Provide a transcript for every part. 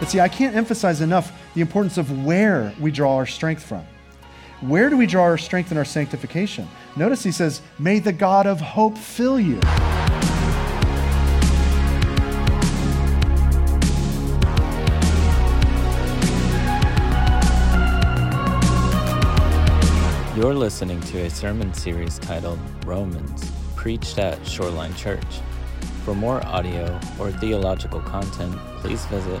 But see, I can't emphasize enough the importance of where we draw our strength from. Where do we draw our strength in our sanctification? Notice he says, May the God of hope fill you. You're listening to a sermon series titled Romans, preached at Shoreline Church. For more audio or theological content, please visit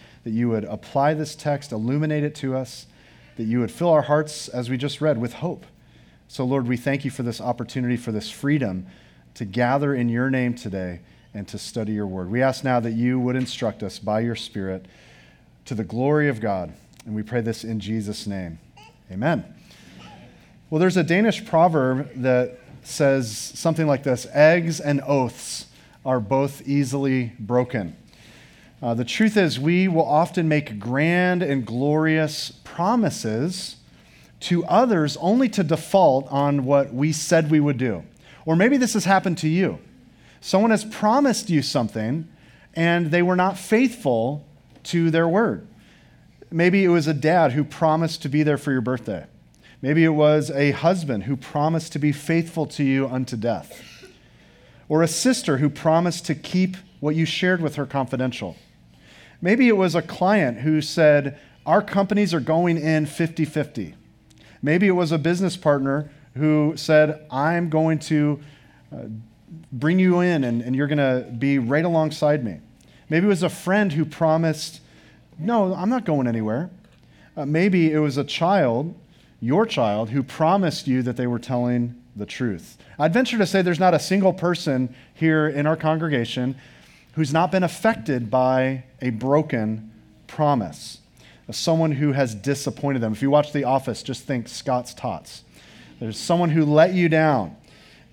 that you would apply this text, illuminate it to us, that you would fill our hearts, as we just read, with hope. So, Lord, we thank you for this opportunity, for this freedom to gather in your name today and to study your word. We ask now that you would instruct us by your Spirit to the glory of God. And we pray this in Jesus' name. Amen. Well, there's a Danish proverb that says something like this Eggs and oaths are both easily broken. Uh, the truth is, we will often make grand and glorious promises to others only to default on what we said we would do. Or maybe this has happened to you. Someone has promised you something and they were not faithful to their word. Maybe it was a dad who promised to be there for your birthday. Maybe it was a husband who promised to be faithful to you unto death or a sister who promised to keep what you shared with her confidential. Maybe it was a client who said, Our companies are going in 50 50. Maybe it was a business partner who said, I'm going to uh, bring you in and, and you're going to be right alongside me. Maybe it was a friend who promised, No, I'm not going anywhere. Uh, maybe it was a child, your child, who promised you that they were telling the truth. I'd venture to say there's not a single person here in our congregation who's not been affected by a broken promise, someone who has disappointed them. If you watch The Office, just think Scott's Tots. There's someone who let you down.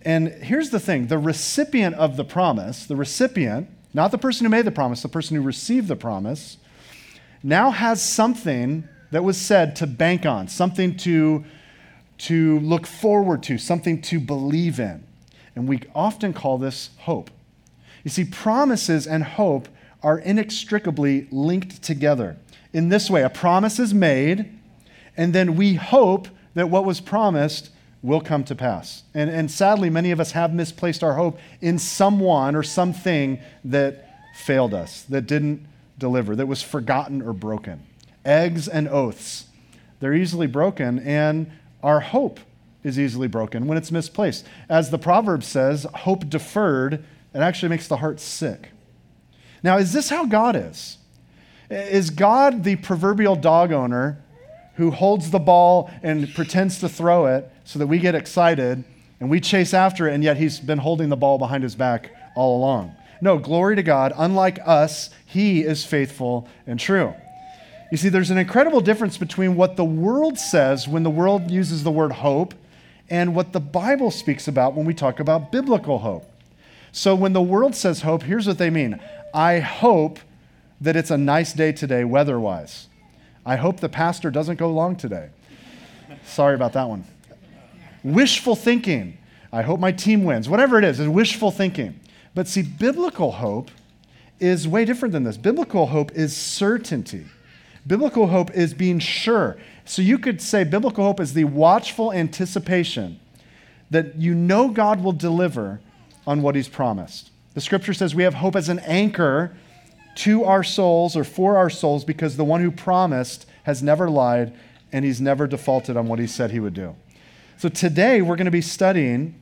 And here's the thing the recipient of the promise, the recipient, not the person who made the promise, the person who received the promise, now has something that was said to bank on, something to to look forward to, something to believe in. And we often call this hope. You see, promises and hope are inextricably linked together. In this way, a promise is made, and then we hope that what was promised will come to pass. And, and sadly, many of us have misplaced our hope in someone or something that failed us, that didn't deliver, that was forgotten or broken. Eggs and oaths, they're easily broken, and our hope is easily broken when it's misplaced. As the proverb says, hope deferred, it actually makes the heart sick. Now, is this how God is? Is God the proverbial dog owner who holds the ball and pretends to throw it so that we get excited and we chase after it, and yet he's been holding the ball behind his back all along? No, glory to God. Unlike us, he is faithful and true. You see, there's an incredible difference between what the world says when the world uses the word hope and what the Bible speaks about when we talk about biblical hope. So, when the world says hope, here's what they mean I hope that it's a nice day today, weather wise. I hope the pastor doesn't go long today. Sorry about that one. Wishful thinking. I hope my team wins. Whatever it is, is wishful thinking. But see, biblical hope is way different than this. Biblical hope is certainty. Biblical hope is being sure. So you could say biblical hope is the watchful anticipation that you know God will deliver on what he's promised. The scripture says we have hope as an anchor to our souls or for our souls because the one who promised has never lied and he's never defaulted on what he said he would do. So today we're going to be studying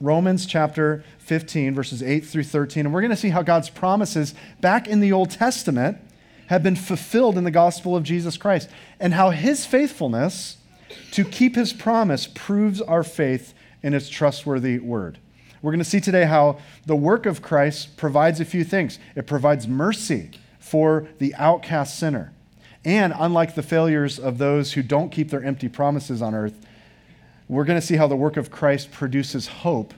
Romans chapter 15, verses 8 through 13, and we're going to see how God's promises back in the Old Testament have been fulfilled in the gospel of Jesus Christ, and how his faithfulness to keep his promise proves our faith in his trustworthy word. We're going to see today how the work of Christ provides a few things. It provides mercy for the outcast sinner, And unlike the failures of those who don't keep their empty promises on earth, we're going to see how the work of Christ produces hope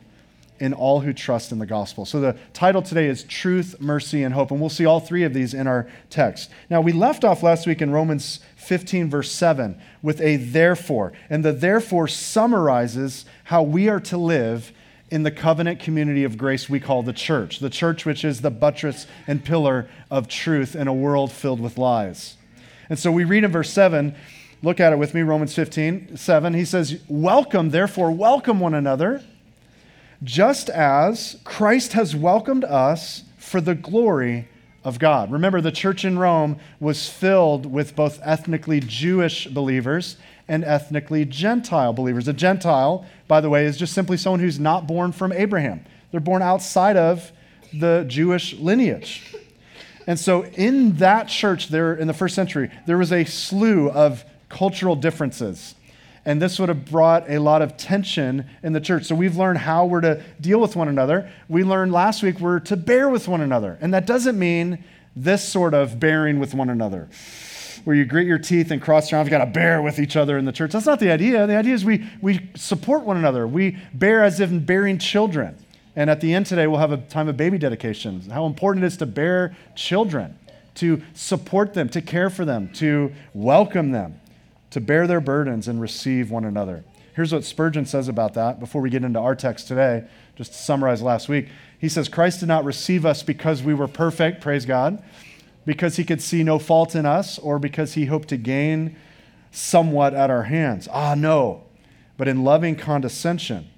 in all who trust in the gospel. So the title today is Truth, Mercy, and Hope. And we'll see all three of these in our text. Now, we left off last week in Romans 15, verse 7, with a therefore. And the therefore summarizes how we are to live in the covenant community of grace we call the church, the church which is the buttress and pillar of truth in a world filled with lies. And so we read in verse 7, look at it with me, Romans 15, 7. He says, Welcome, therefore, welcome one another just as Christ has welcomed us for the glory of God. Remember, the church in Rome was filled with both ethnically Jewish believers and ethnically Gentile believers. A Gentile, by the way, is just simply someone who's not born from Abraham, they're born outside of the Jewish lineage. And so, in that church there in the first century, there was a slew of cultural differences and this would have brought a lot of tension in the church. So we've learned how we're to deal with one another. We learned last week we're to bear with one another. And that doesn't mean this sort of bearing with one another, where you grit your teeth and cross your arms, you've got to bear with each other in the church. That's not the idea. The idea is we, we support one another. We bear as if in bearing children. And at the end today, we'll have a time of baby dedication. How important it is to bear children, to support them, to care for them, to welcome them to bear their burdens and receive one another. Here's what Spurgeon says about that before we get into our text today, just to summarize last week. He says, Christ did not receive us because we were perfect, praise God, because he could see no fault in us, or because he hoped to gain somewhat at our hands. Ah, no. But in loving condescension,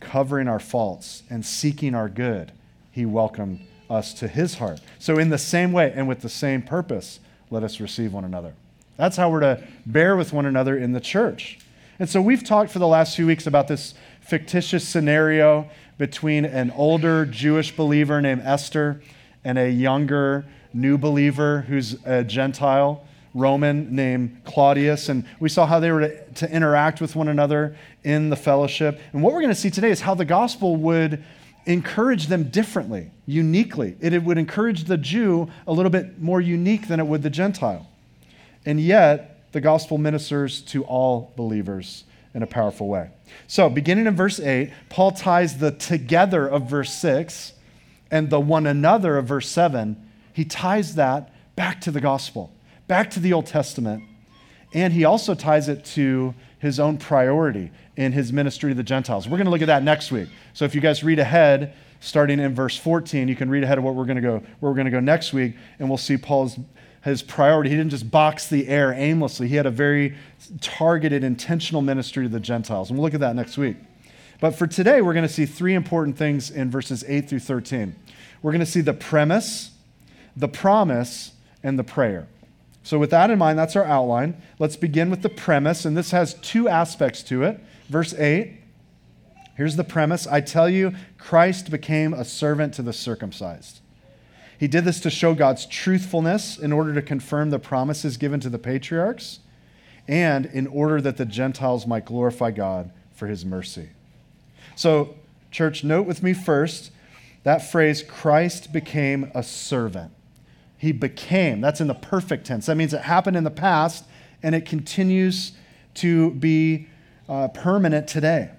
covering our faults and seeking our good, he welcomed us to his heart. So, in the same way and with the same purpose, let us receive one another. That's how we're to bear with one another in the church. And so we've talked for the last few weeks about this fictitious scenario between an older Jewish believer named Esther and a younger new believer who's a Gentile Roman named Claudius. And we saw how they were to, to interact with one another in the fellowship. And what we're going to see today is how the gospel would encourage them differently, uniquely. It, it would encourage the Jew a little bit more unique than it would the Gentile. And yet, the gospel ministers to all believers in a powerful way. So, beginning in verse 8, Paul ties the together of verse 6 and the one another of verse 7. He ties that back to the gospel, back to the Old Testament, and he also ties it to his own priority in his ministry to the Gentiles. We're going to look at that next week. So, if you guys read ahead, starting in verse 14, you can read ahead of what we're going to go, where we're going to go next week, and we'll see Paul's his priority. He didn't just box the air aimlessly. He had a very targeted, intentional ministry to the Gentiles. And we'll look at that next week. But for today, we're going to see three important things in verses 8 through 13. We're going to see the premise, the promise, and the prayer. So, with that in mind, that's our outline. Let's begin with the premise, and this has two aspects to it. Verse 8 here's the premise I tell you, Christ became a servant to the circumcised he did this to show God's truthfulness in order to confirm the promises given to the patriarchs and in order that the Gentiles might glorify God for his mercy. So, church, note with me first that phrase, Christ became a servant. He became, that's in the perfect tense. That means it happened in the past and it continues to be uh, permanent today.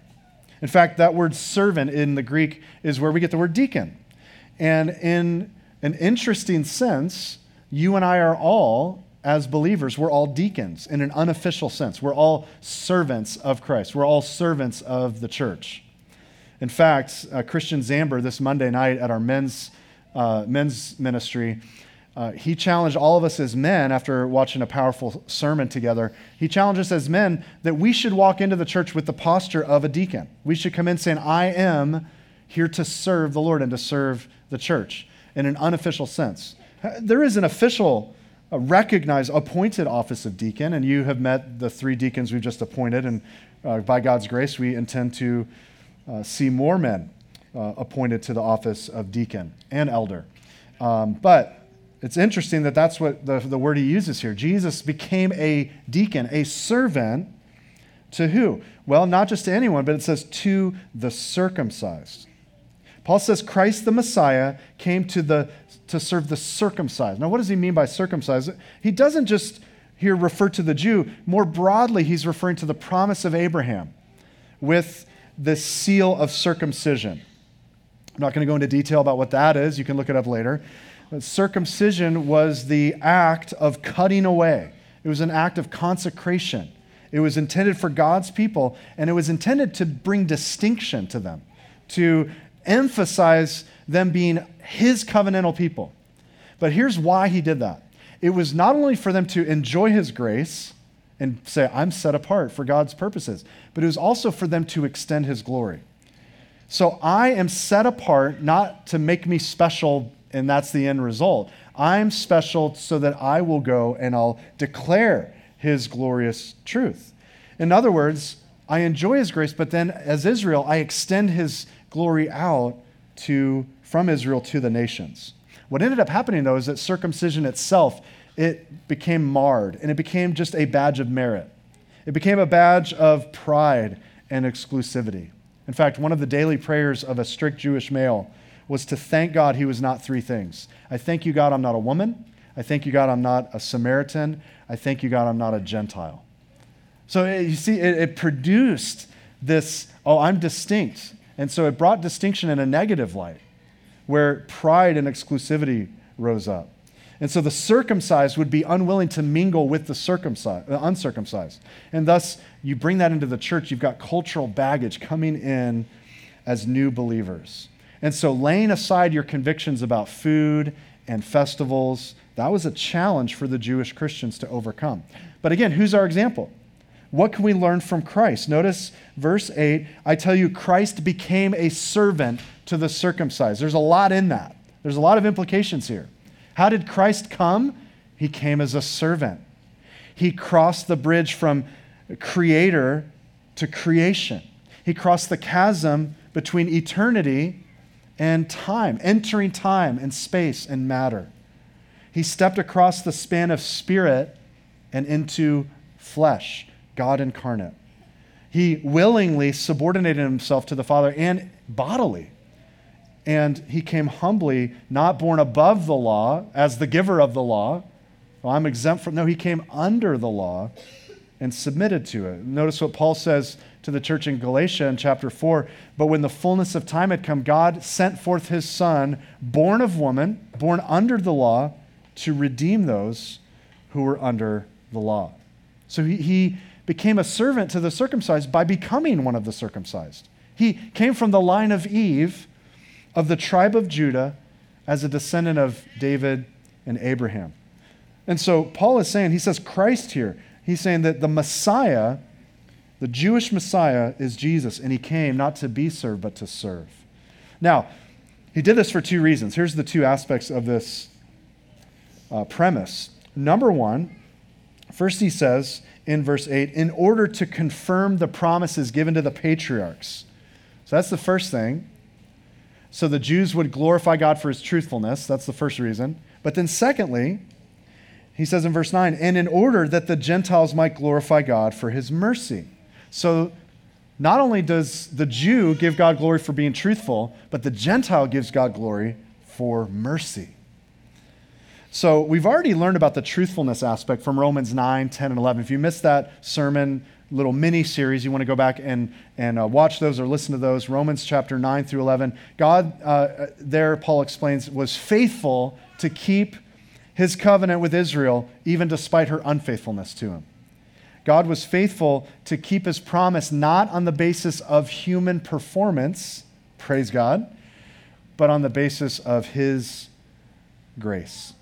In fact, that word servant in the Greek is where we get the word deacon. And in an interesting sense, you and I are all, as believers, we're all deacons in an unofficial sense. We're all servants of Christ, we're all servants of the church. In fact, uh, Christian Zamber, this Monday night at our men's, uh, men's ministry, uh, he challenged all of us as men after watching a powerful sermon together. He challenged us as men that we should walk into the church with the posture of a deacon. We should come in saying, I am here to serve the Lord and to serve the church in an unofficial sense. There is an official, recognized, appointed office of deacon, and you have met the three deacons we've just appointed, and uh, by God's grace, we intend to uh, see more men uh, appointed to the office of deacon and elder. Um, but it's interesting that that's what the, the word he uses here. Jesus became a deacon, a servant to who? Well, not just to anyone, but it says to the circumcised. Paul says Christ the Messiah came to, the, to serve the circumcised. Now, what does he mean by circumcised? He doesn't just here refer to the Jew, more broadly, he's referring to the promise of Abraham with the seal of circumcision. I'm not going to go into detail about what that is. You can look it up later. Circumcision was the act of cutting away, it was an act of consecration. It was intended for God's people, and it was intended to bring distinction to them, to emphasize them being His covenantal people. But here's why He did that it was not only for them to enjoy His grace and say, I'm set apart for God's purposes, but it was also for them to extend His glory. So I am set apart not to make me special, and that's the end result. I'm special so that I will go and I'll declare his glorious truth. In other words, I enjoy his grace, but then as Israel, I extend his glory out to from Israel to the nations. What ended up happening though is that circumcision itself it became marred and it became just a badge of merit. It became a badge of pride and exclusivity. In fact, one of the daily prayers of a strict Jewish male was to thank God he was not three things. I thank you, God, I'm not a woman. I thank you, God, I'm not a Samaritan. I thank you, God, I'm not a Gentile. So it, you see, it, it produced this, oh, I'm distinct. And so it brought distinction in a negative light where pride and exclusivity rose up. And so the circumcised would be unwilling to mingle with the circumcised, uh, uncircumcised. And thus, you bring that into the church, you've got cultural baggage coming in as new believers. And so, laying aside your convictions about food and festivals, that was a challenge for the Jewish Christians to overcome. But again, who's our example? What can we learn from Christ? Notice verse 8 I tell you, Christ became a servant to the circumcised. There's a lot in that, there's a lot of implications here. How did Christ come? He came as a servant. He crossed the bridge from creator to creation. He crossed the chasm between eternity and time, entering time and space and matter. He stepped across the span of spirit and into flesh, God incarnate. He willingly subordinated himself to the Father and bodily and he came humbly, not born above the law as the giver of the law. Well, I'm exempt from, no, he came under the law and submitted to it. Notice what Paul says to the church in Galatia in chapter 4. But when the fullness of time had come, God sent forth his son, born of woman, born under the law, to redeem those who were under the law. So he, he became a servant to the circumcised by becoming one of the circumcised. He came from the line of Eve of the tribe of Judah as a descendant of David and Abraham. And so Paul is saying, he says Christ here. He's saying that the Messiah, the Jewish Messiah, is Jesus, and he came not to be served, but to serve. Now, he did this for two reasons. Here's the two aspects of this uh, premise. Number one, first he says in verse 8, in order to confirm the promises given to the patriarchs. So that's the first thing so the Jews would glorify God for his truthfulness. That's the first reason. But then, secondly, he says in verse 9, and in order that the Gentiles might glorify God for his mercy. So not only does the Jew give God glory for being truthful, but the Gentile gives God glory for mercy. So we've already learned about the truthfulness aspect from Romans 9, 10, and 11. If you missed that sermon, little mini series. You want to go back and, and uh, watch those or listen to those. Romans chapter 9 through 11. God, uh, there, Paul explains, was faithful to keep his covenant with Israel, even despite her unfaithfulness to him. God was faithful to keep his promise not on the basis of human performance, praise God, but on the basis of his grace.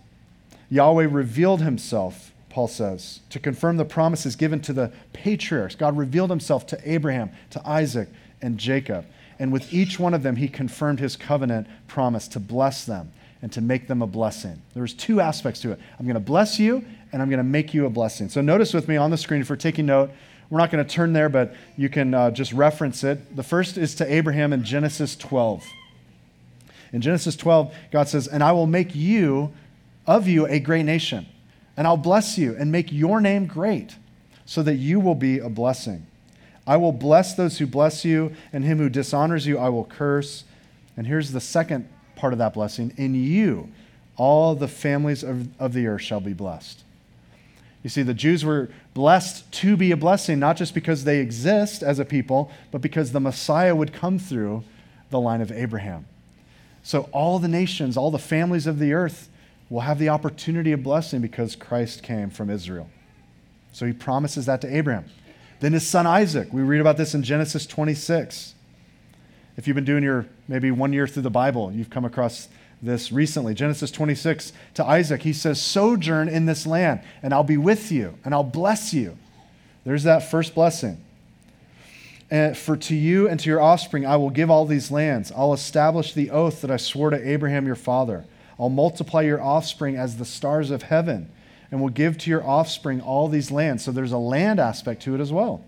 Yahweh revealed himself Paul says, to confirm the promises given to the patriarchs. God revealed himself to Abraham, to Isaac, and Jacob. And with each one of them, he confirmed his covenant promise to bless them and to make them a blessing. There's two aspects to it. I'm going to bless you, and I'm going to make you a blessing. So notice with me on the screen, if we're taking note, we're not going to turn there, but you can uh, just reference it. The first is to Abraham in Genesis 12. In Genesis 12, God says, And I will make you, of you, a great nation and I'll bless you and make your name great so that you will be a blessing. I will bless those who bless you, and him who dishonors you, I will curse. And here's the second part of that blessing in you, all the families of, of the earth shall be blessed. You see, the Jews were blessed to be a blessing, not just because they exist as a people, but because the Messiah would come through the line of Abraham. So all the nations, all the families of the earth will have the opportunity of blessing because Christ came from Israel. So he promises that to Abraham. Then his son Isaac, we read about this in Genesis 26. If you've been doing your maybe one year through the Bible, you've come across this recently. Genesis 26 to Isaac, he says, Sojourn in this land, and I'll be with you, and I'll bless you. There's that first blessing. And for to you and to your offspring I will give all these lands. I'll establish the oath that I swore to Abraham your father. I'll multiply your offspring as the stars of heaven, and will give to your offspring all these lands. So there's a land aspect to it as well.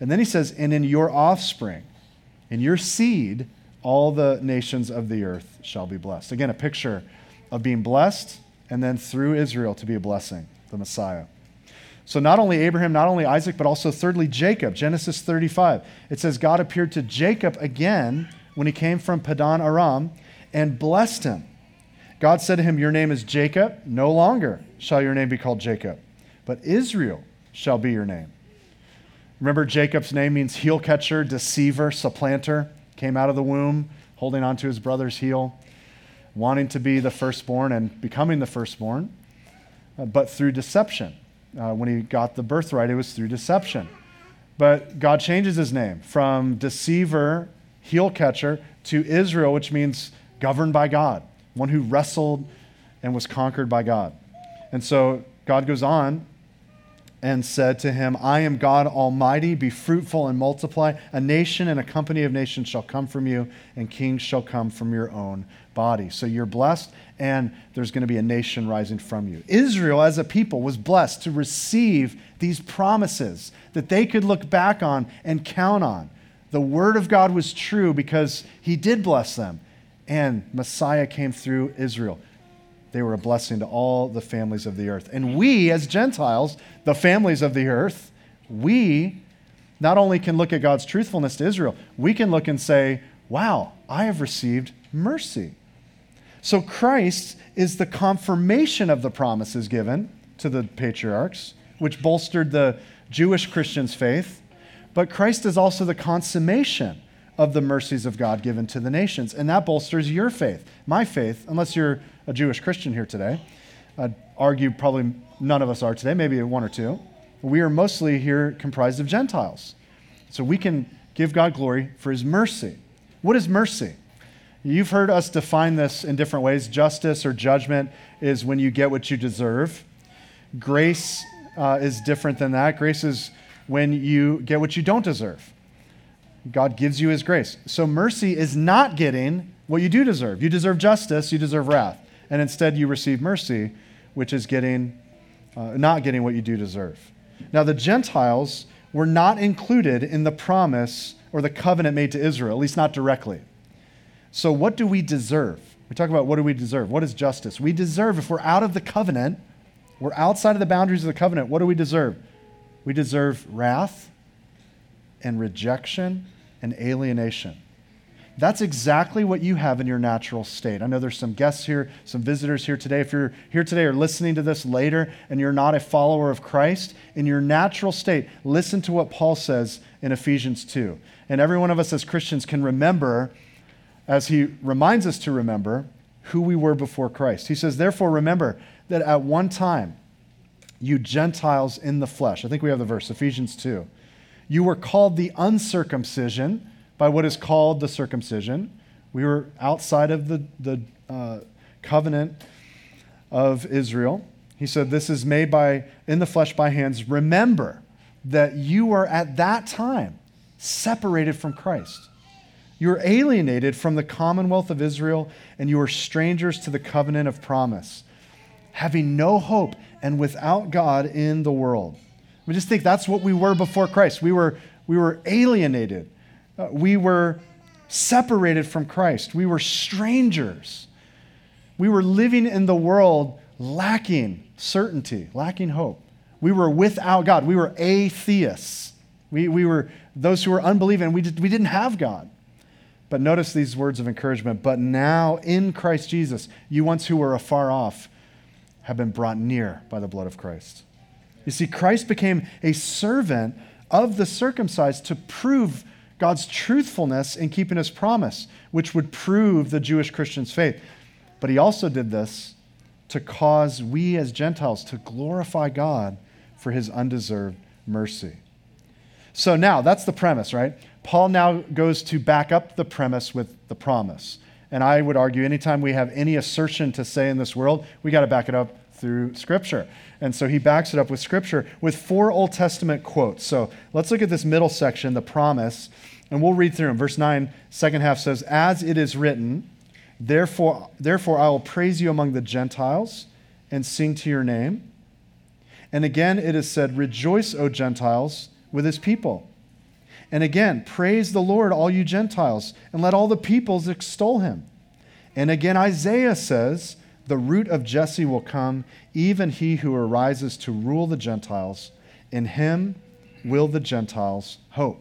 And then he says, And in your offspring, in your seed, all the nations of the earth shall be blessed. Again, a picture of being blessed and then through Israel to be a blessing, the Messiah. So not only Abraham, not only Isaac, but also thirdly Jacob. Genesis 35. It says God appeared to Jacob again when he came from Padan Aram and blessed him. God said to him, Your name is Jacob. No longer shall your name be called Jacob, but Israel shall be your name. Remember, Jacob's name means heel catcher, deceiver, supplanter came out of the womb holding onto his brother's heel, wanting to be the firstborn and becoming the firstborn, uh, but through deception. Uh, when he got the birthright, it was through deception. But God changes his name from deceiver, heel catcher, to Israel, which means governed by God, one who wrestled and was conquered by God. And so God goes on and said to him, I am God Almighty, be fruitful and multiply. A nation and a company of nations shall come from you, and kings shall come from your own body. So you're blessed, and there's going to be a nation rising from you. Israel, as a people, was blessed to receive these promises that they could look back on and count on. The word of God was true because he did bless them, and Messiah came through Israel. They were a blessing to all the families of the earth. And we, as Gentiles, the families of the earth, we not only can look at God's truthfulness to Israel, we can look and say, wow, I have received mercy. So Christ is the confirmation of the promises given to the patriarchs, which bolstered the Jewish Christians' faith. But Christ is also the consummation of the mercies of God given to the nations. And that bolsters your faith, my faith, unless you're a Jewish Christian here today. I'd argue probably none of us are today, maybe one or two. We are mostly here comprised of Gentiles. So we can give God glory for his mercy. What is mercy? You've heard us define this in different ways. Justice or judgment is when you get what you deserve. Grace uh, is different than that. Grace is when you get what you don't deserve. God gives you his grace. So mercy is not getting what you do deserve. You deserve justice, you deserve wrath and instead you receive mercy, which is getting, uh, not getting what you do deserve. Now, the Gentiles were not included in the promise or the covenant made to Israel, at least not directly. So, what do we deserve? We talk about what do we deserve? What is justice? We deserve, if we're out of the covenant, we're outside of the boundaries of the covenant, what do we deserve? We deserve wrath and rejection and alienation. That's exactly what you have in your natural state. I know there's some guests here, some visitors here today. If you're here today or listening to this later and you're not a follower of Christ, in your natural state, listen to what Paul says in Ephesians 2. And every one of us as Christians can remember, as he reminds us to remember, who we were before Christ. He says, Therefore, remember that at one time, you Gentiles in the flesh, I think we have the verse, Ephesians 2, you were called the uncircumcision by what is called the circumcision. We were outside of the, the uh, covenant of Israel. He said, This is made by in the flesh by hands. Remember that you were at that time separated from Christ. You were alienated from the commonwealth of Israel, and you were strangers to the covenant of promise, having no hope and without God in the world. We just think that's what we were before Christ. We were, we were alienated uh, we were separated from Christ. We were strangers. We were living in the world lacking certainty, lacking hope. We were without God. We were atheists. We, we were those who were unbelieving. We, did, we didn't have God. But notice these words of encouragement. But now in Christ Jesus, you once who were afar off have been brought near by the blood of Christ. You see, Christ became a servant of the circumcised to prove God's truthfulness in keeping his promise, which would prove the Jewish Christian's faith. But he also did this to cause we as Gentiles to glorify God for his undeserved mercy. So now that's the premise, right? Paul now goes to back up the premise with the promise. And I would argue anytime we have any assertion to say in this world, we got to back it up through Scripture. And so he backs it up with Scripture with four Old Testament quotes. So let's look at this middle section, the promise, and we'll read through them. Verse 9, second half says, As it is written, therefore, therefore I will praise you among the Gentiles and sing to your name. And again it is said, Rejoice, O Gentiles, with his people. And again, praise the Lord, all you Gentiles, and let all the peoples extol him. And again, Isaiah says, The root of Jesse will come, even he who arises to rule the Gentiles. In him will the Gentiles hope.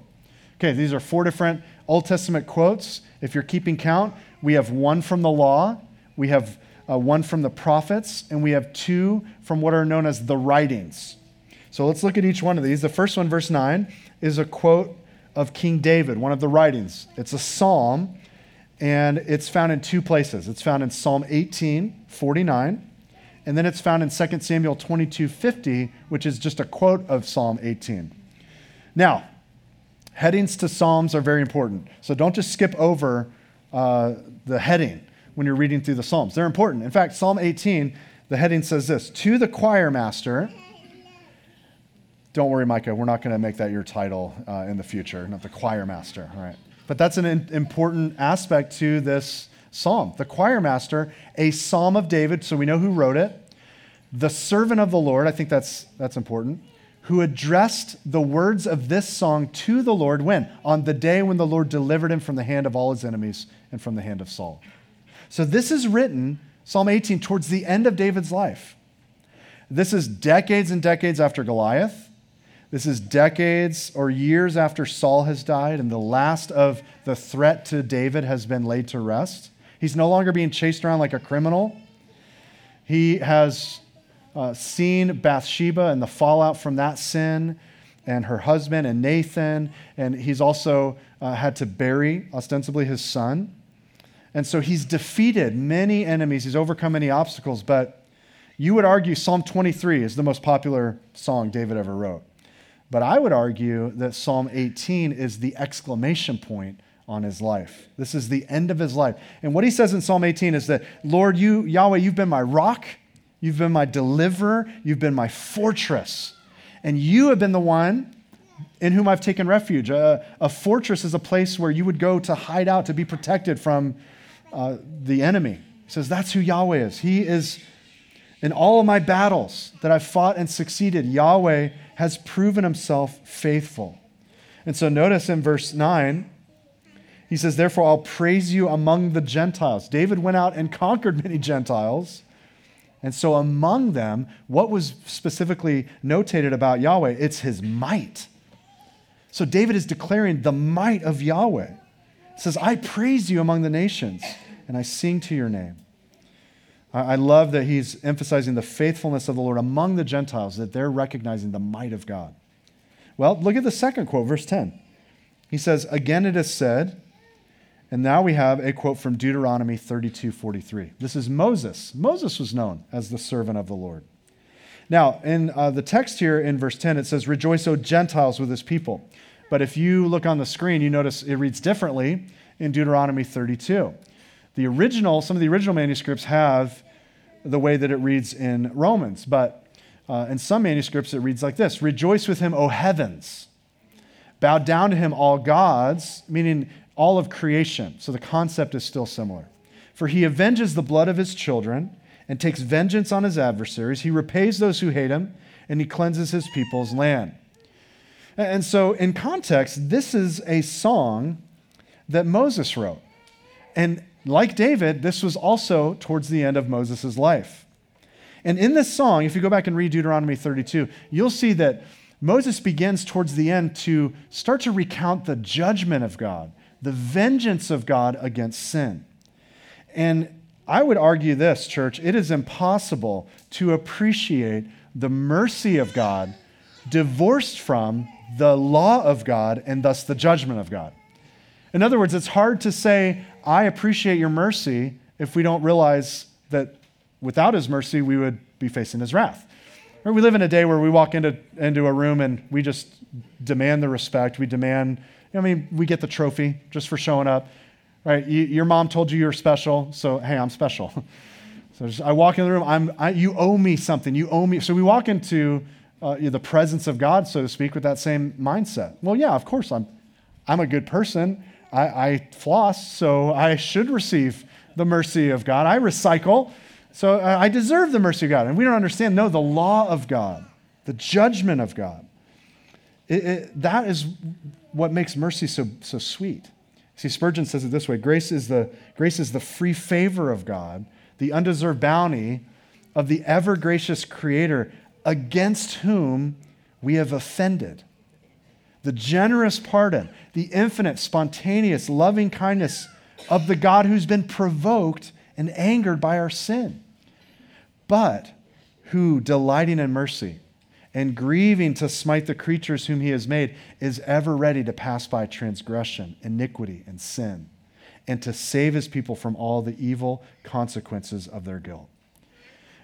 Okay, these are four different Old Testament quotes. If you're keeping count, we have one from the law, we have uh, one from the prophets, and we have two from what are known as the writings. So let's look at each one of these. The first one, verse 9, is a quote of King David, one of the writings. It's a psalm, and it's found in two places. It's found in Psalm 18, 49, and then it's found in 2 Samuel 22, 50, which is just a quote of Psalm 18. Now, headings to Psalms are very important. So don't just skip over uh, the heading when you're reading through the Psalms. They're important. In fact, Psalm 18, the heading says this To the choir master, don't worry, Micah, we're not going to make that your title uh, in the future, not the choir master. All right. But that's an important aspect to this psalm. The choir master, a psalm of David, so we know who wrote it. The servant of the Lord, I think that's, that's important, who addressed the words of this song to the Lord when? On the day when the Lord delivered him from the hand of all his enemies and from the hand of Saul. So this is written, Psalm 18, towards the end of David's life. This is decades and decades after Goliath. This is decades or years after Saul has died, and the last of the threat to David has been laid to rest. He's no longer being chased around like a criminal. He has uh, seen Bathsheba and the fallout from that sin, and her husband and Nathan, and he's also uh, had to bury, ostensibly, his son. And so he's defeated many enemies, he's overcome many obstacles, but you would argue Psalm 23 is the most popular song David ever wrote. But I would argue that Psalm 18 is the exclamation point on his life. This is the end of his life. And what he says in Psalm 18 is that, Lord, you, Yahweh, you've been my rock, you've been my deliverer, you've been my fortress. And you have been the one in whom I've taken refuge. A, a fortress is a place where you would go to hide out, to be protected from uh, the enemy. He says, That's who Yahweh is. He is in all of my battles that I've fought and succeeded. Yahweh has proven himself faithful. And so notice in verse 9, he says, Therefore I'll praise you among the Gentiles. David went out and conquered many Gentiles. And so among them, what was specifically notated about Yahweh? It's his might. So David is declaring the might of Yahweh. Says, I praise you among the nations, and I sing to your name. I love that he's emphasizing the faithfulness of the Lord among the Gentiles, that they're recognizing the might of God. Well, look at the second quote, verse 10. He says, Again it is said, and now we have a quote from Deuteronomy 32 43. This is Moses. Moses was known as the servant of the Lord. Now, in uh, the text here in verse 10, it says, Rejoice, O Gentiles, with his people. But if you look on the screen, you notice it reads differently in Deuteronomy 32. The original, some of the original manuscripts have the way that it reads in Romans, but uh, in some manuscripts it reads like this Rejoice with him, O heavens. Bow down to him, all gods, meaning all of creation. So the concept is still similar. For he avenges the blood of his children and takes vengeance on his adversaries. He repays those who hate him, and he cleanses his people's land. And so, in context, this is a song that Moses wrote. And like David, this was also towards the end of Moses' life. And in this song, if you go back and read Deuteronomy 32, you'll see that Moses begins towards the end to start to recount the judgment of God, the vengeance of God against sin. And I would argue this, church, it is impossible to appreciate the mercy of God divorced from the law of God and thus the judgment of God. In other words, it's hard to say, I appreciate your mercy if we don't realize that without his mercy, we would be facing his wrath. Or we live in a day where we walk into, into a room and we just demand the respect. We demand, I mean, we get the trophy just for showing up. Right? You, your mom told you you're special, so hey, I'm special. so just, I walk in the room, I'm, I, you owe me something. You owe me. So we walk into uh, the presence of God, so to speak, with that same mindset. Well, yeah, of course, I'm, I'm a good person. I, I floss, so I should receive the mercy of God. I recycle, so uh, I deserve the mercy of God. And we don't understand, no, the law of God, the judgment of God. It, it, that is what makes mercy so, so sweet. See, Spurgeon says it this way grace is, the, grace is the free favor of God, the undeserved bounty of the ever gracious Creator against whom we have offended. The generous pardon, the infinite, spontaneous, loving kindness of the God who's been provoked and angered by our sin, but who, delighting in mercy and grieving to smite the creatures whom he has made, is ever ready to pass by transgression, iniquity, and sin, and to save his people from all the evil consequences of their guilt.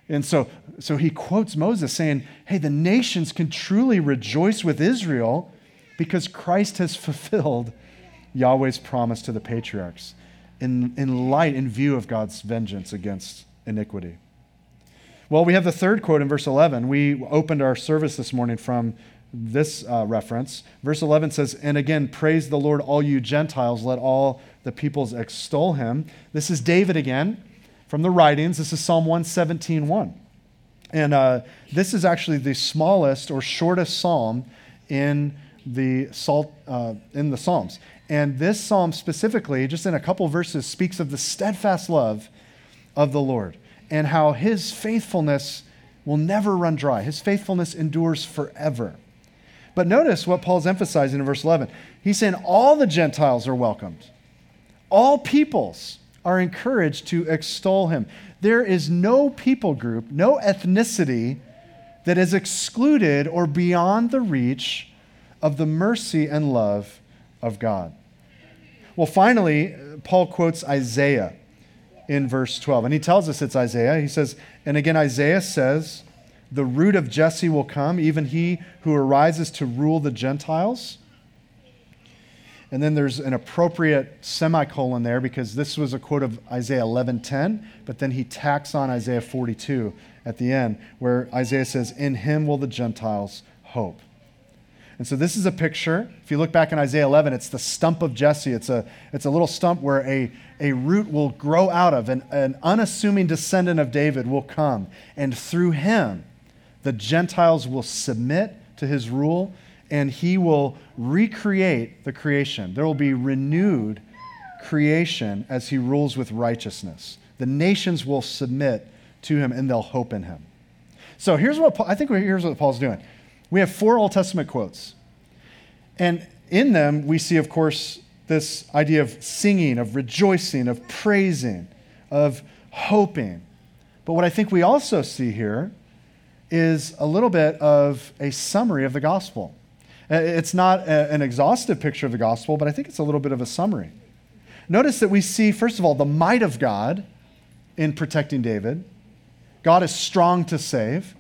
And so, so he quotes Moses saying, Hey, the nations can truly rejoice with Israel because Christ has fulfilled Yahweh's promise to the patriarchs in, in light, in view of God's vengeance against iniquity. Well, we have the third quote in verse 11. We opened our service this morning from this uh, reference. Verse 11 says, And again, praise the Lord, all you Gentiles, let all the peoples extol him. This is David again from the writings. This is Psalm 117 1. And uh, this is actually the smallest or shortest psalm in the, salt, uh, in the Psalms. And this psalm specifically, just in a couple verses, speaks of the steadfast love of the Lord and how his faithfulness will never run dry. His faithfulness endures forever. But notice what Paul's emphasizing in verse 11. He's saying all the Gentiles are welcomed, all peoples are encouraged to extol him. There is no people group, no ethnicity that is excluded or beyond the reach of the mercy and love of God. Well, finally, Paul quotes Isaiah in verse 12, and he tells us it's Isaiah. He says, and again, Isaiah says, The root of Jesse will come, even he who arises to rule the Gentiles. And then there's an appropriate semicolon there because this was a quote of Isaiah 11:10, but then he tacks on Isaiah 42 at the end where Isaiah says, "In him will the Gentiles hope." And so this is a picture. If you look back in Isaiah 11, it's the stump of Jesse. It's a, it's a little stump where a, a root will grow out of, and an unassuming descendant of David will come. And through him, the Gentiles will submit to his rule, and he will recreate the creation. There will be renewed creation as he rules with righteousness. The nations will submit to him, and they'll hope in him. So here's what Paul, I think here's what Paul's doing. We have four Old Testament quotes. And in them, we see, of course, this idea of singing, of rejoicing, of praising, of hoping. But what I think we also see here is a little bit of a summary of the gospel. Uh, it's not a, an exhaustive picture of the gospel, but I think it's a little bit of a summary. Notice that we see, first of all, the might of God in protecting David. God is strong to save.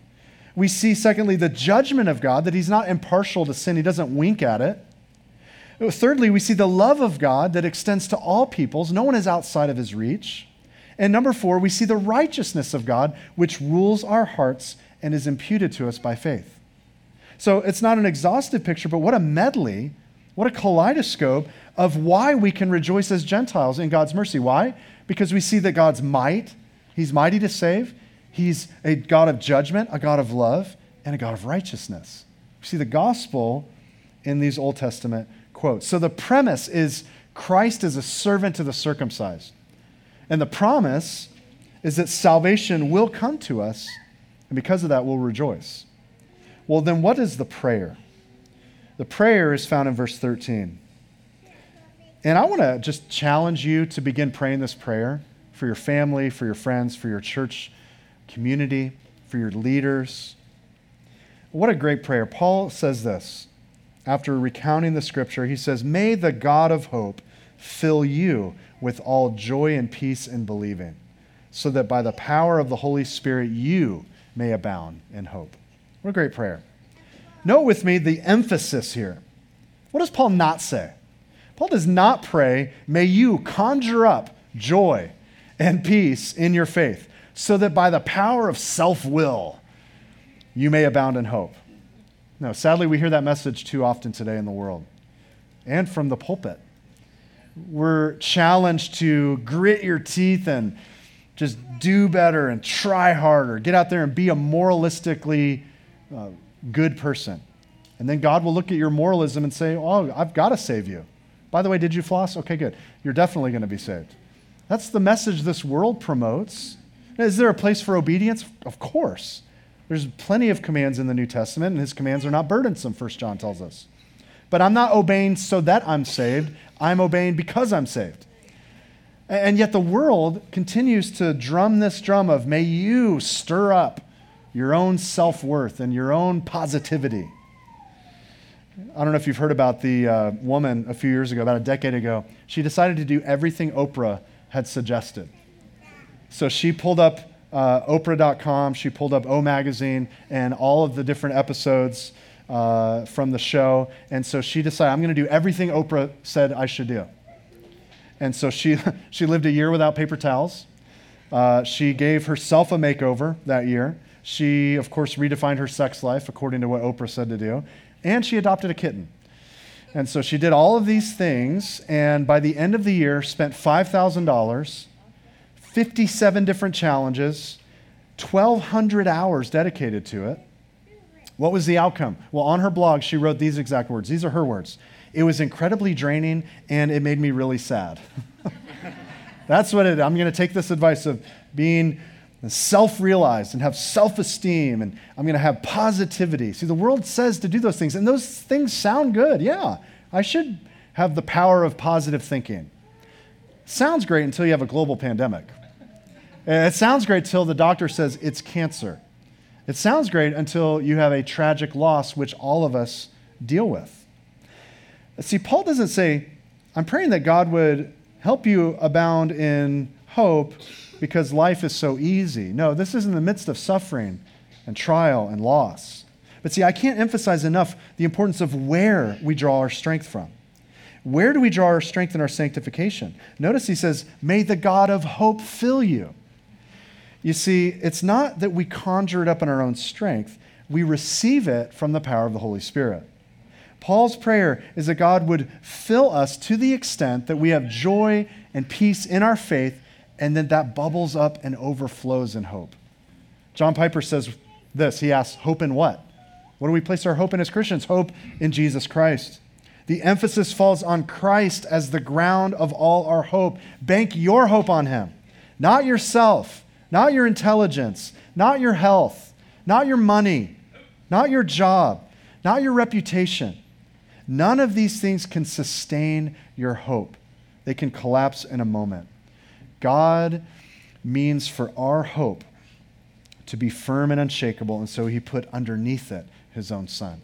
We see, secondly, the judgment of God, that he's not impartial to sin, he doesn't wink at it. Thirdly, we see the love of God that extends to all peoples. No one is outside of his reach. And number four, we see the righteousness of God, which rules our hearts and is imputed to us by faith. So it's not an exhaustive picture, but what a medley, what a kaleidoscope of why we can rejoice as Gentiles in God's mercy. Why? Because we see that God's might, He's mighty to save, He's a God of judgment, a God of love, and a God of righteousness. See the gospel in these Old Testament quotes. So the premise is Christ is a servant to the circumcised. And the promise is that salvation will come to us, and because of that, we'll rejoice. Well, then, what is the prayer? The prayer is found in verse 13. And I want to just challenge you to begin praying this prayer for your family, for your friends, for your church community, for your leaders, What a great prayer. Paul says this after recounting the scripture. He says, May the God of hope fill you with all joy and peace in believing, so that by the power of the Holy Spirit you may abound in hope. What a great prayer. Note with me the emphasis here. What does Paul not say? Paul does not pray, may you conjure up joy and peace in your faith, so that by the power of self will, you may abound in hope. No, sadly, we hear that message too often today in the world and from the pulpit. We're challenged to grit your teeth and just do better and try harder. Get out there and be a moralistically uh, good person. And then God will look at your moralism and say, Oh, I've got to save you. By the way, did you floss? Okay, good. You're definitely going to be saved. That's the message this world promotes. Is there a place for obedience? Of course. There's plenty of commands in the New Testament, and his commands are not burdensome, First John tells us. But I'm not obeying so that I'm saved. I'm obeying because I'm saved. And yet the world continues to drum this drum of may you stir up your own self worth and your own positivity. I don't know if you've heard about the uh, woman a few years ago, about a decade ago. She decided to do everything Oprah had suggested. So she pulled up uh, Oprah.com, she pulled up O Magazine and all of the different episodes uh, from the show. And so she decided, I'm going to do everything Oprah said I should do. And so she, she lived a year without paper towels. Uh, she gave herself a makeover that year. She, of course, redefined her sex life according to what Oprah said to do. And she adopted a kitten. And so she did all of these things, and by the end of the year, spent $5,000 57 different challenges, 1,200 hours dedicated to it. What was the outcome? Well, on her blog, she wrote these exact words. These are her words. It was incredibly draining and it made me really sad. That's what it I'm going to take this advice of being self realized and have self esteem, and I'm going to have positivity. See, the world says to do those things, and those things sound good. Yeah, I should have the power of positive thinking. Sounds great until you have a global pandemic. It sounds great until the doctor says it's cancer. It sounds great until you have a tragic loss, which all of us deal with. See, Paul doesn't say, I'm praying that God would help you abound in hope because life is so easy. No, this is in the midst of suffering and trial and loss. But see, I can't emphasize enough the importance of where we draw our strength from. Where do we draw our strength in our sanctification? Notice he says, May the God of hope fill you. You see, it's not that we conjure it up in our own strength, we receive it from the power of the Holy Spirit. Paul's prayer is that God would fill us to the extent that we have joy and peace in our faith, and then that bubbles up and overflows in hope. John Piper says this He asks, Hope in what? What do we place our hope in as Christians? Hope in Jesus Christ. The emphasis falls on Christ as the ground of all our hope. Bank your hope on Him, not yourself not your intelligence, not your health, not your money, not your job, not your reputation. None of these things can sustain your hope. They can collapse in a moment. God means for our hope to be firm and unshakable, and so he put underneath it his own son.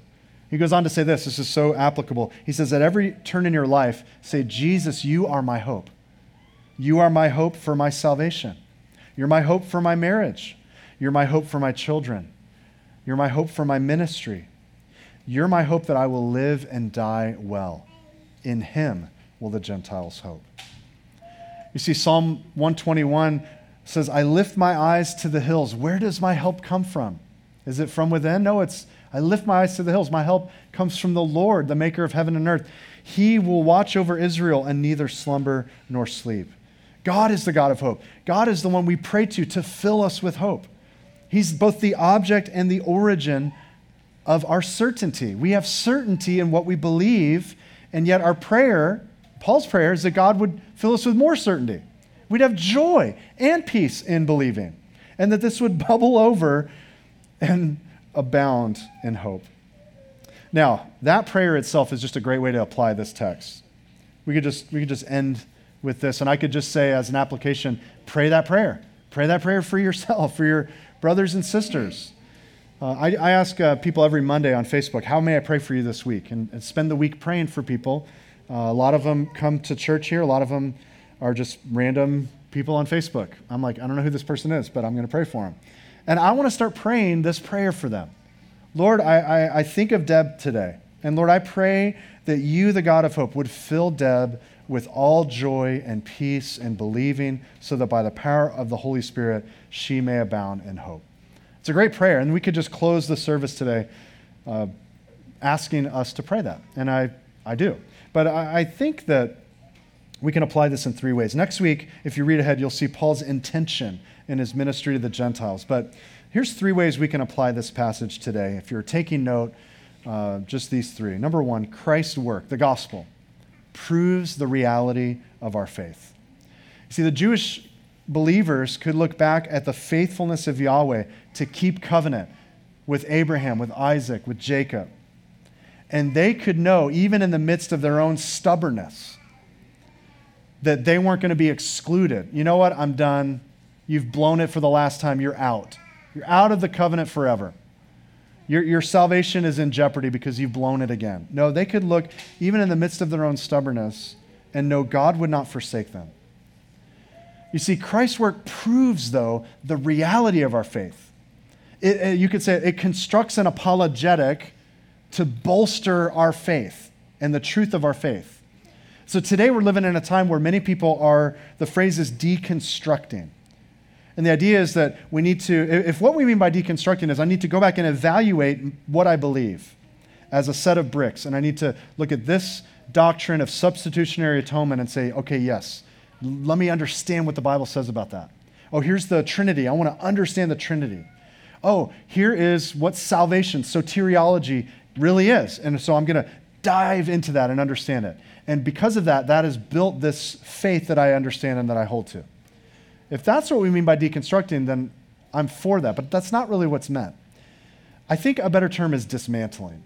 He goes on to say this this is so applicable. He says, At every turn in your life, say, Jesus, you are my hope. You are my hope for my salvation. You're my hope for my marriage. You're my hope for my children. You're my hope for my ministry. You're my hope that I will live and die well. In him will the Gentiles hope. You see, Psalm 121 says, I lift my eyes to the hills. Where does my help come from? Is it from within? No, it's I lift my eyes to the hills. My help comes from the Lord, the maker of heaven and earth. He will watch over Israel and neither slumber nor sleep. God is the God of hope. God is the one we pray to to fill us with hope. He's both the object and the origin of our certainty. We have certainty in what we believe, and yet our prayer, Paul's prayer, is that God would fill us with more certainty. We'd have joy and peace in believing, and that this would bubble over and abound in hope. Now, that prayer itself is just a great way to apply this text. We could just, we could just end with this. And I could just say, as an application, pray that prayer. Pray that prayer for yourself, for your brothers and sisters. Uh, I, I, ask uh, people every Monday on Facebook, how may I pray for you this week? And, and spend the week praying for people. Uh, a lot of them come to church here, a lot of them are just random people on Facebook. I'm like, I don't know who this person is, but I'm going to pray for them. And I want to start praying this prayer for them. Lord, I, I, I think of Deb today. And Lord, I pray that you, the God of hope, would fill Deb with all joy and peace and believing, so that by the power of the Holy Spirit, she may abound in hope. It's a great prayer, and we could just close the service today uh, asking us to pray that. And I, I do. But I, I think that we can apply this in three ways. Next week, if you read ahead, you'll see Paul's intention in his ministry to the Gentiles. But here's three ways we can apply this passage today. If you're taking note, uh, just these three. Number one, Christ's work, the gospel, proves the reality of our faith. See, the Jewish believers could look back at the faithfulness of Yahweh to keep covenant with Abraham, with Isaac, with Jacob. And they could know, even in the midst of their own stubbornness, that they weren't going to be excluded. You know what? I'm done. You've blown it for the last time. You're out. You're out of the covenant forever. Your, your salvation is in jeopardy because you've blown it again. No, they could look, even in the midst of their own stubbornness, and know God would not forsake them. You see, Christ's work proves, though, the reality of our faith. It, it, you could say it constructs an apologetic to bolster our faith and the truth of our faith. So today we're living in a time where many people are, the phrase is deconstructing. And the idea is that we need to, if what we mean by deconstructing is I need to go back and evaluate what I believe as a set of bricks, and I need to look at this doctrine of substitutionary atonement and say, okay, yes, let me understand what the Bible says about that. Oh, here's the Trinity. I want to understand the Trinity. Oh, here is what salvation, soteriology, really is. And so I'm going to dive into that and understand it. And because of that, that has built this faith that I understand and that I hold to. If that's what we mean by deconstructing, then I'm for that. But that's not really what's meant. I think a better term is dismantling.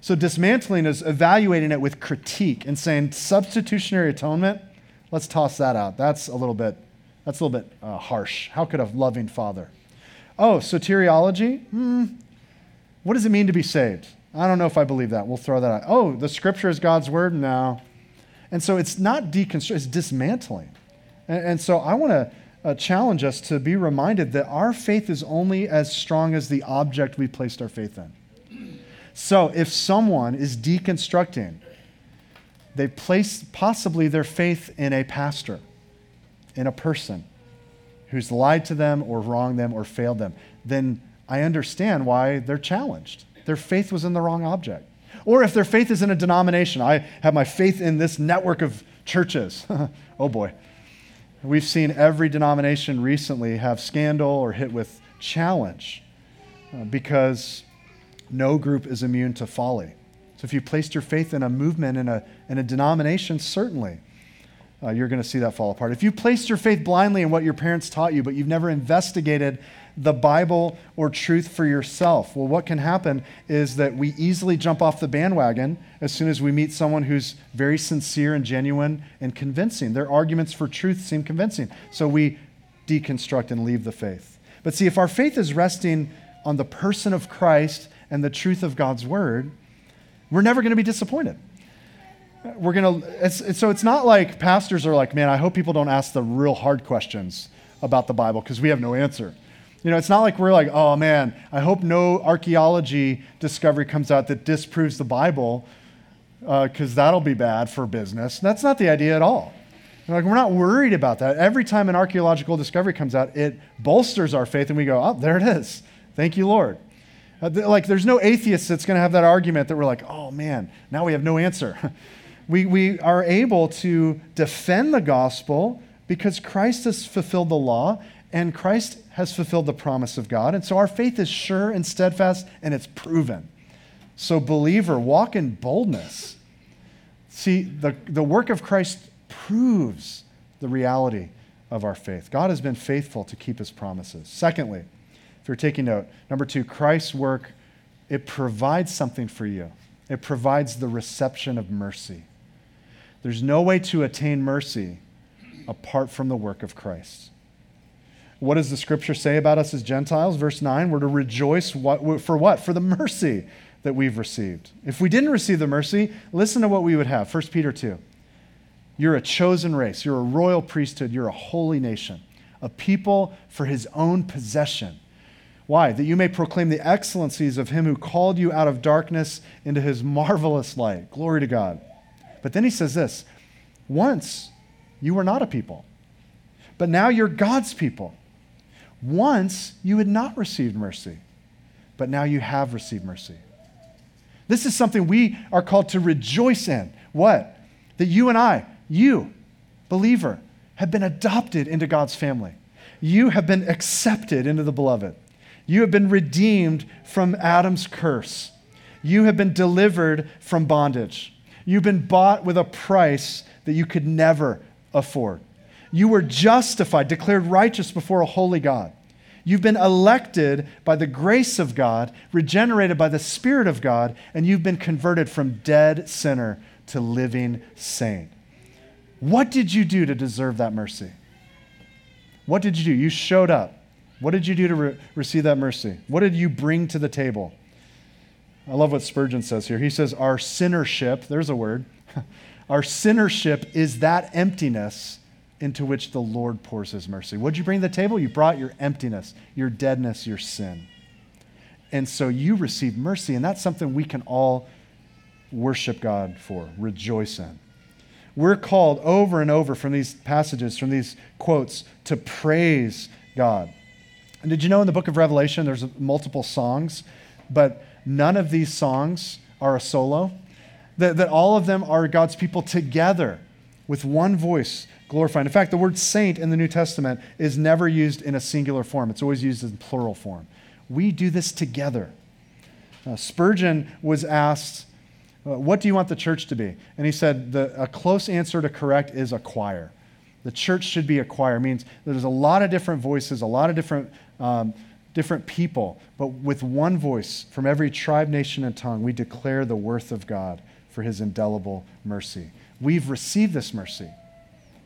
So, dismantling is evaluating it with critique and saying substitutionary atonement Let's toss that out. That's a little bit, that's a little bit uh, harsh. How could a loving father? Oh, soteriology? Hmm. What does it mean to be saved? I don't know if I believe that. We'll throw that out. Oh, the scripture is God's word? No. And so it's not deconstruct, it's dismantling. And, and so I want to uh, challenge us to be reminded that our faith is only as strong as the object we placed our faith in. So if someone is deconstructing they place possibly their faith in a pastor, in a person who's lied to them or wronged them or failed them, then I understand why they're challenged. Their faith was in the wrong object. Or if their faith is in a denomination, I have my faith in this network of churches. oh boy. We've seen every denomination recently have scandal or hit with challenge uh, because no group is immune to folly. So if you placed your faith in a movement, in a, in a denomination, certainly uh, you're going to see that fall apart. If you placed your faith blindly in what your parents taught you, but you've never investigated the Bible or truth for yourself, well, what can happen is that we easily jump off the bandwagon as soon as we meet someone who's very sincere and genuine and convincing. Their arguments for truth seem convincing. So we deconstruct and leave the faith. But see, if our faith is resting on the person of Christ and the truth of God's word, we're never going to be disappointed. We're going to, so it's not like pastors are like, man, I hope people don't ask the real hard questions about the Bible because we have no answer. You know, it's not like we're like, oh man, I hope no archaeology discovery comes out that disproves the Bible because uh, that'll be bad for business. That's not the idea at all. Like, we're not worried about that. Every time an archaeological discovery comes out, it bolsters our faith and we go, oh, there it is. Thank you, Lord. Uh, like, there's no atheist that's going to have that argument that we're like, oh man, now we have no answer. we, we are able to defend the gospel because Christ has fulfilled the law and Christ has fulfilled the promise of God. And so our faith is sure and steadfast and it's proven. So, believer, walk in boldness. See, the, the work of Christ proves the reality of our faith. God has been faithful to keep his promises. Secondly, if you're taking note, number two, Christ's work, it provides something for you. It provides the reception of mercy. There's no way to attain mercy apart from the work of Christ. What does the scripture say about us as Gentiles? Verse 9, we're to rejoice what, for what? For the mercy that we've received. If we didn't receive the mercy, listen to what we would have. 1 Peter 2. You're a chosen race, you're a royal priesthood, you're a holy nation, a people for his own possession. Why? That you may proclaim the excellencies of him who called you out of darkness into his marvelous light. Glory to God. But then he says this once you were not a people, but now you're God's people. Once you had not received mercy, but now you have received mercy. This is something we are called to rejoice in. What? That you and I, you, believer, have been adopted into God's family. You have been accepted into the beloved. You have been redeemed from Adam's curse. You have been delivered from bondage. You've been bought with a price that you could never afford. You were justified, declared righteous before a holy God. You've been elected by the grace of God, regenerated by the Spirit of God, and you've been converted from dead sinner to living saint. What did you do to deserve that mercy? What did you do? You showed up. What did you do to re- receive that mercy? What did you bring to the table? I love what Spurgeon says here. He says, Our sinnership, there's a word, our sinnership is that emptiness into which the Lord pours his mercy. What did you bring to the table? You brought your emptiness, your deadness, your sin. And so you receive mercy, and that's something we can all worship God for, rejoice in. We're called over and over from these passages, from these quotes, to praise God. And did you know in the book of Revelation there's multiple songs, but none of these songs are a solo? That, that all of them are God's people together with one voice glorifying. In fact, the word saint in the New Testament is never used in a singular form, it's always used in plural form. We do this together. Uh, Spurgeon was asked, uh, What do you want the church to be? And he said, the, A close answer to correct is a choir. The church should be a choir. It means there's a lot of different voices, a lot of different, um, different people, but with one voice from every tribe, nation, and tongue, we declare the worth of God for his indelible mercy. We've received this mercy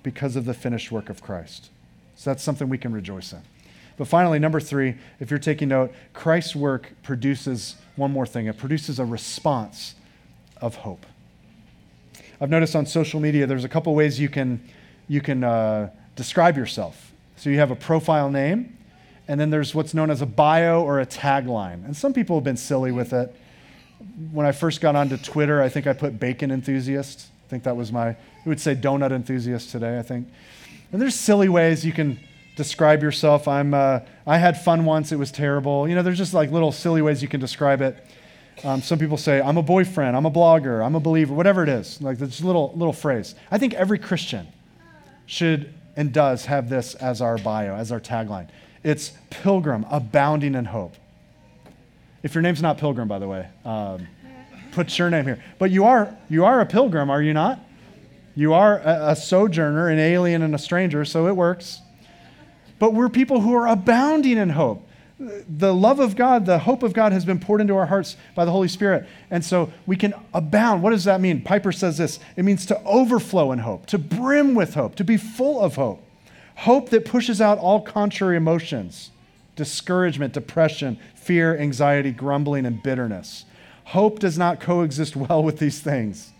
because of the finished work of Christ. So that's something we can rejoice in. But finally, number three, if you're taking note, Christ's work produces one more thing it produces a response of hope. I've noticed on social media there's a couple ways you can, you can uh, describe yourself. So you have a profile name, and then there's what's known as a bio or a tagline. And some people have been silly with it. When I first got onto Twitter, I think I put bacon enthusiast think that was my, we would say donut enthusiast today, I think. And there's silly ways you can describe yourself. I'm, uh, I had fun once, it was terrible. You know, there's just like little silly ways you can describe it. Um, some people say, I'm a boyfriend, I'm a blogger, I'm a believer, whatever it is. Like this little, little phrase. I think every Christian should and does have this as our bio, as our tagline. It's pilgrim, abounding in hope. If your name's not Pilgrim, by the way, um, put your name here. But you are, you are a pilgrim, are you not? You are a, a sojourner, an alien, and a stranger, so it works. But we're people who are abounding in hope. The love of God, the hope of God has been poured into our hearts by the Holy Spirit. And so we can abound. What does that mean? Piper says this it means to overflow in hope, to brim with hope, to be full of hope. Hope that pushes out all contrary emotions discouragement, depression, fear, anxiety, grumbling, and bitterness. Hope does not coexist well with these things.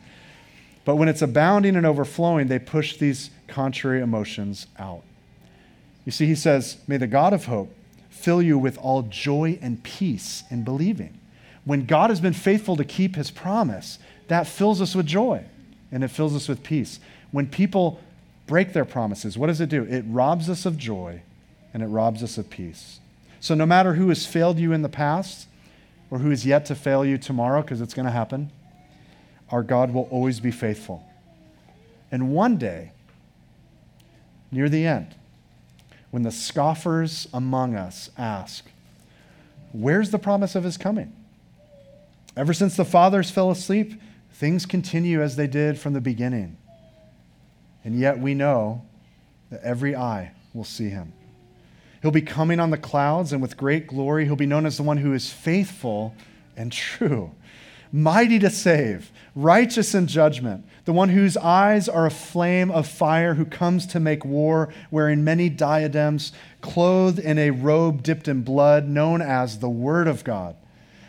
But when it's abounding and overflowing, they push these contrary emotions out. You see, he says, May the God of hope fill you with all joy and peace in believing. When God has been faithful to keep his promise, that fills us with joy and it fills us with peace. When people break their promises, what does it do? It robs us of joy and it robs us of peace. So, no matter who has failed you in the past, or who is yet to fail you tomorrow, because it's going to happen, our God will always be faithful. And one day, near the end, when the scoffers among us ask, Where's the promise of his coming? Ever since the fathers fell asleep, things continue as they did from the beginning. And yet we know that every eye will see him. He'll be coming on the clouds, and with great glory, he'll be known as the one who is faithful and true. mighty to save, righteous in judgment, the one whose eyes are a flame of fire, who comes to make war, wearing many diadems, clothed in a robe dipped in blood, known as the Word of God.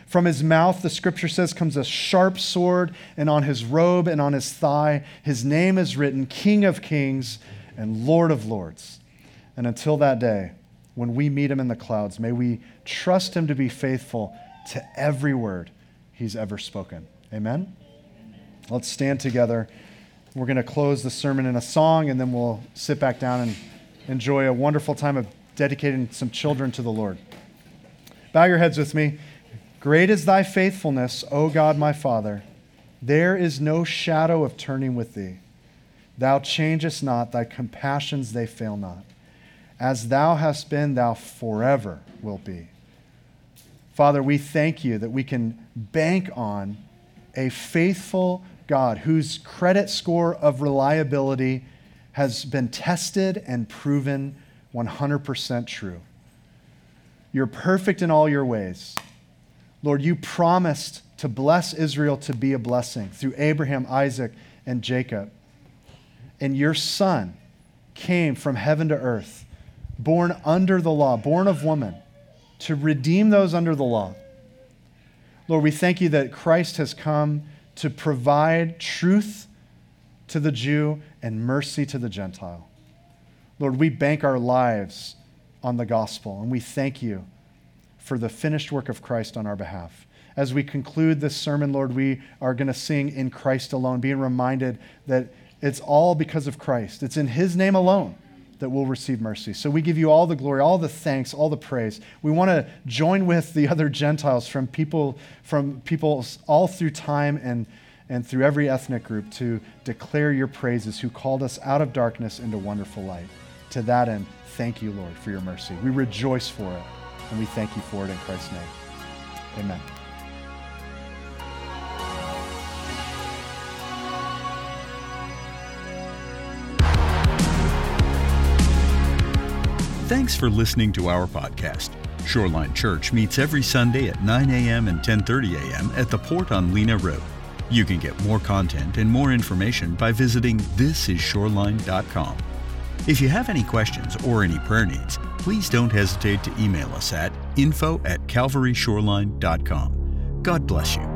From his mouth, the scripture says, comes a sharp sword, and on his robe and on his thigh, his name is written King of Kings and Lord of Lords. And until that day, when we meet him in the clouds, may we trust him to be faithful to every word he's ever spoken. Amen? Let's stand together. We're going to close the sermon in a song, and then we'll sit back down and enjoy a wonderful time of dedicating some children to the Lord. Bow your heads with me. Great is thy faithfulness, O God my Father. There is no shadow of turning with thee. Thou changest not, thy compassions they fail not. As thou hast been, thou forever wilt be. Father, we thank you that we can bank on a faithful God whose credit score of reliability has been tested and proven 100% true. You're perfect in all your ways. Lord, you promised to bless Israel to be a blessing through Abraham, Isaac, and Jacob. And your son came from heaven to earth, born under the law, born of woman, to redeem those under the law. Lord, we thank you that Christ has come to provide truth to the Jew and mercy to the Gentile. Lord, we bank our lives on the gospel, and we thank you for the finished work of Christ on our behalf. As we conclude this sermon, Lord, we are going to sing in Christ alone, being reminded that it's all because of Christ. It's in His name alone that we'll receive mercy. So we give you all the glory, all the thanks, all the praise. We want to join with the other Gentiles from people from people all through time and and through every ethnic group to declare your praises who called us out of darkness into wonderful light. To that end, thank you, Lord, for your mercy. We rejoice for it, and we thank you for it in Christ's name. Amen. Thanks for listening to our podcast. Shoreline Church meets every Sunday at 9 a.m. and 10:30 a.m. at the Port on Lena Road. You can get more content and more information by visiting thisisshoreline.com. If you have any questions or any prayer needs, please don't hesitate to email us at info at calvaryshoreline.com. God bless you.